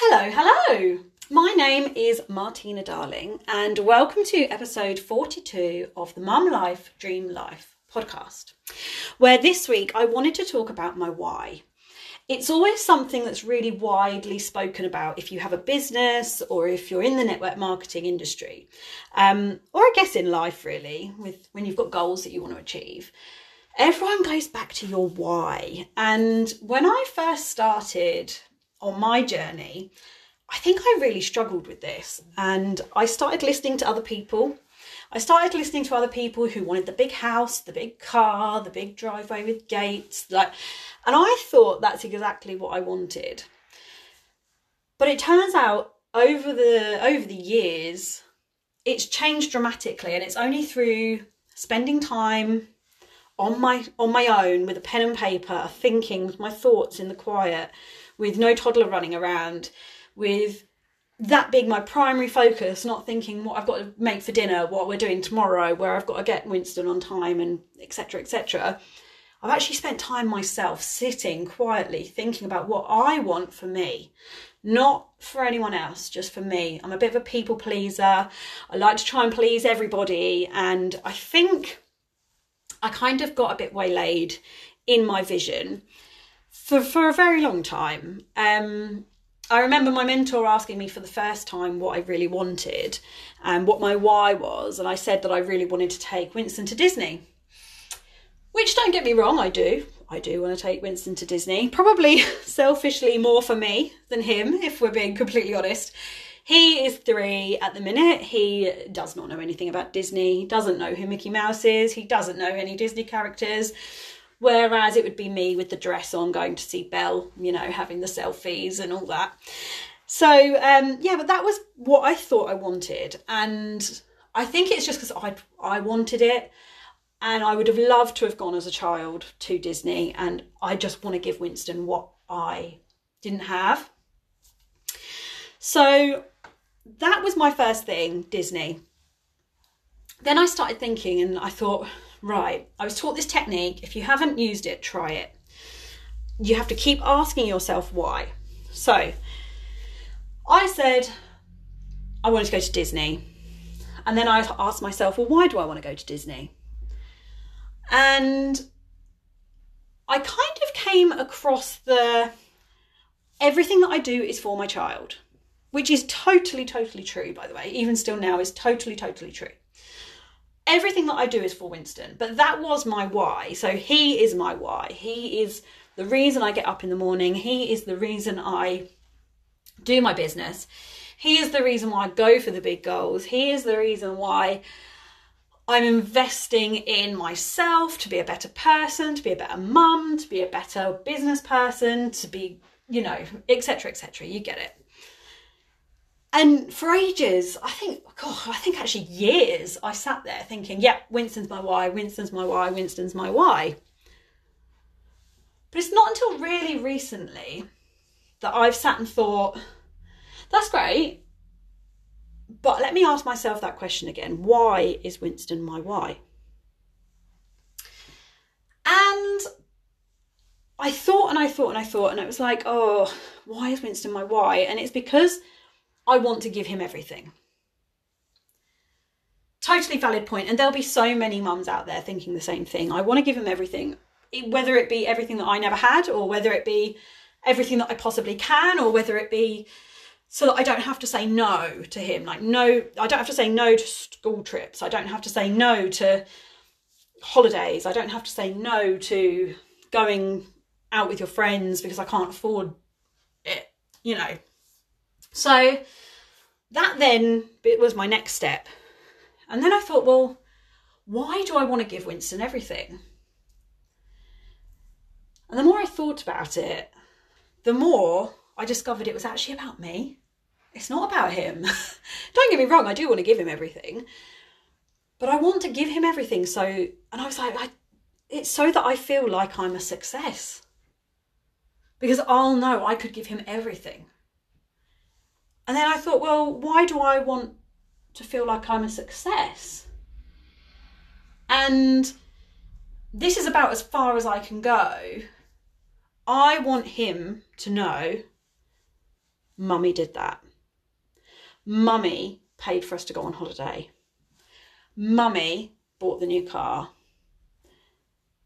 Hello, hello. My name is Martina Darling, and welcome to episode 42 of the Mum Life Dream Life podcast, where this week I wanted to talk about my why. It's always something that's really widely spoken about if you have a business or if you're in the network marketing industry, um, or I guess in life, really, with when you've got goals that you want to achieve everyone goes back to your why. And when I first started on my journey, I think I really struggled with this. And I started listening to other people. I started listening to other people who wanted the big house, the big car, the big driveway with gates, like and I thought that's exactly what I wanted. But it turns out over the over the years it's changed dramatically and it's only through spending time on my on my own with a pen and paper thinking with my thoughts in the quiet with no toddler running around, with that being my primary focus, not thinking what I've got to make for dinner, what we're doing tomorrow, where I've got to get Winston on time, and etc. etc. I've actually spent time myself sitting quietly thinking about what I want for me, not for anyone else, just for me. I'm a bit of a people pleaser. I like to try and please everybody, and I think I kind of got a bit waylaid in my vision for for a very long time. Um, I remember my mentor asking me for the first time what I really wanted and what my why was, and I said that I really wanted to take Winston to Disney. Which don't get me wrong, I do. I do want to take Winston to Disney. Probably selfishly more for me than him, if we're being completely honest. He is three at the minute. He does not know anything about Disney, He doesn't know who Mickey Mouse is, he doesn't know any Disney characters. Whereas it would be me with the dress on going to see Belle, you know, having the selfies and all that. So, um, yeah, but that was what I thought I wanted. And I think it's just because I, I wanted it. And I would have loved to have gone as a child to Disney. And I just want to give Winston what I didn't have. So that was my first thing, Disney. Then I started thinking and I thought, right, I was taught this technique. If you haven't used it, try it. You have to keep asking yourself why. So I said, I wanted to go to Disney. And then I asked myself, well, why do I want to go to Disney? And I kind of came across the everything that I do is for my child, which is totally, totally true, by the way, even still now is totally, totally true everything that I do is for Winston, but that was my why. So he is my why. He is the reason I get up in the morning. He is the reason I do my business. He is the reason why I go for the big goals. He is the reason why I'm investing in myself to be a better person, to be a better mum, to be a better business person, to be, you know, etc. etc. You get it. And for ages, I think, God, I think actually years, I sat there thinking, yeah, Winston's my why, Winston's my why, Winston's my why. But it's not until really recently that I've sat and thought, that's great, but let me ask myself that question again. Why is Winston my why? And I thought and I thought and I thought, and it was like, oh, why is Winston my why? And it's because I want to give him everything. Totally valid point, and there'll be so many mums out there thinking the same thing. I want to give him everything, whether it be everything that I never had, or whether it be everything that I possibly can, or whether it be so that I don't have to say no to him. Like, no, I don't have to say no to school trips. I don't have to say no to holidays. I don't have to say no to going out with your friends because I can't afford it, you know. So that then it was my next step. And then I thought, well, why do I want to give Winston everything? And the more I thought about it, the more I discovered it was actually about me. It's not about him. Don't get me wrong, I do want to give him everything. But I want to give him everything so and I was like, I, it's so that I feel like I'm a success. Because I'll know I could give him everything. And then I thought, well, why do I want to feel like I'm a success? And this is about as far as I can go. I want him to know Mummy did that. Mummy paid for us to go on holiday. Mummy bought the new car.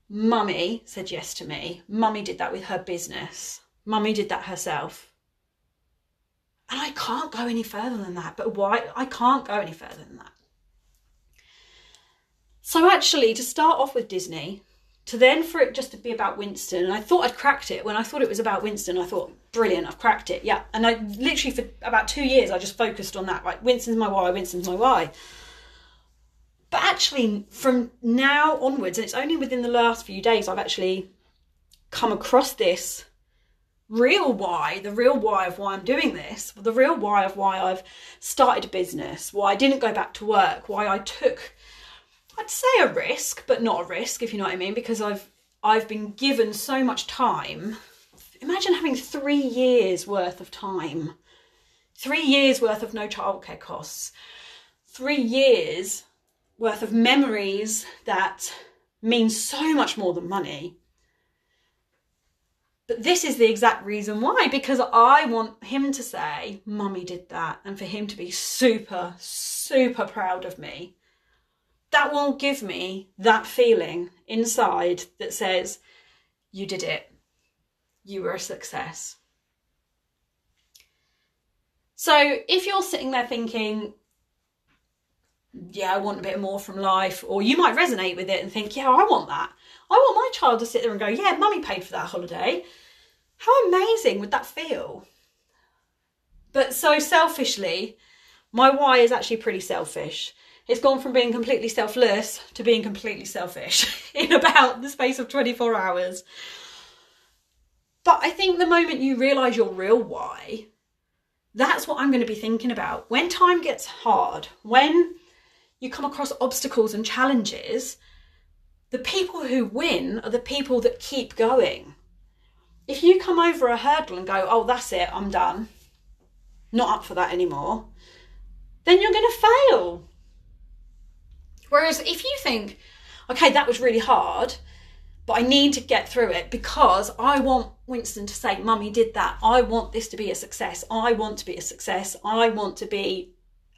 Mummy said yes to me. Mummy did that with her business. Mummy did that herself. And I can't go any further than that. But why? I can't go any further than that. So, actually, to start off with Disney, to then for it just to be about Winston, and I thought I'd cracked it. When I thought it was about Winston, I thought, brilliant, I've cracked it. Yeah. And I literally, for about two years, I just focused on that. Like, Winston's my why, Winston's my why. But actually, from now onwards, and it's only within the last few days, I've actually come across this real why, the real why of why I'm doing this, the real why of why I've started a business, why I didn't go back to work, why I took I'd say a risk, but not a risk, if you know what I mean, because I've I've been given so much time. Imagine having three years worth of time, three years worth of no childcare costs, three years worth of memories that mean so much more than money. But this is the exact reason why, because I want him to say, Mummy did that, and for him to be super, super proud of me that will give me that feeling inside that says, you did it. You were a success. So if you're sitting there thinking, yeah, I want a bit more from life, or you might resonate with it and think, yeah, I want that. I want my child to sit there and go, yeah, mummy paid for that holiday. How amazing would that feel? But so selfishly, my why is actually pretty selfish it's gone from being completely selfless to being completely selfish in about the space of 24 hours. But I think the moment you realize your real why, that's what I'm going to be thinking about. When time gets hard, when you come across obstacles and challenges, the people who win are the people that keep going. If you come over a hurdle and go, oh, that's it, I'm done, not up for that anymore, then you're going to fail. Whereas if you think, okay, that was really hard, but I need to get through it because I want Winston to say, Mummy did that. I want this to be a success. I want to be a success. I want to be,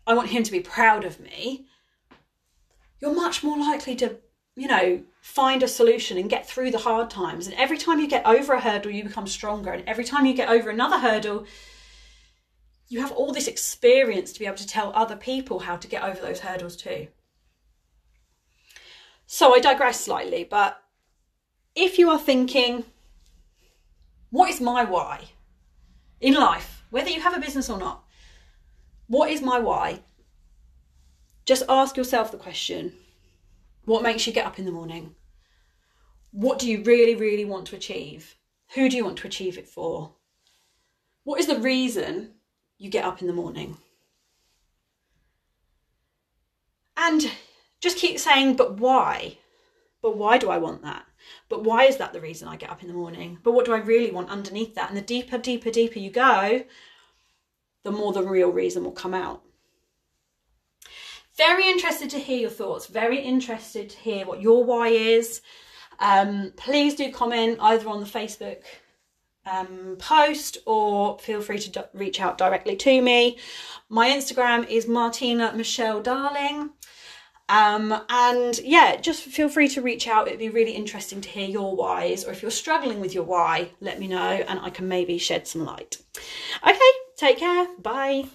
I want him to be proud of me. You're much more likely to, you know, find a solution and get through the hard times. And every time you get over a hurdle, you become stronger. And every time you get over another hurdle, you have all this experience to be able to tell other people how to get over those hurdles too. So I digress slightly, but if you are thinking, what is my why in life, whether you have a business or not, what is my why? Just ask yourself the question what makes you get up in the morning? What do you really, really want to achieve? Who do you want to achieve it for? What is the reason you get up in the morning? And just keep saying, but why? But why do I want that? But why is that the reason I get up in the morning? But what do I really want underneath that? And the deeper, deeper, deeper you go, the more the real reason will come out. Very interested to hear your thoughts. Very interested to hear what your why is. Um, please do comment either on the Facebook um, post or feel free to reach out directly to me. My Instagram is Martina Michelle Darling. Um, and yeah, just feel free to reach out. It'd be really interesting to hear your whys, or if you're struggling with your why, let me know and I can maybe shed some light. Okay, take care. Bye.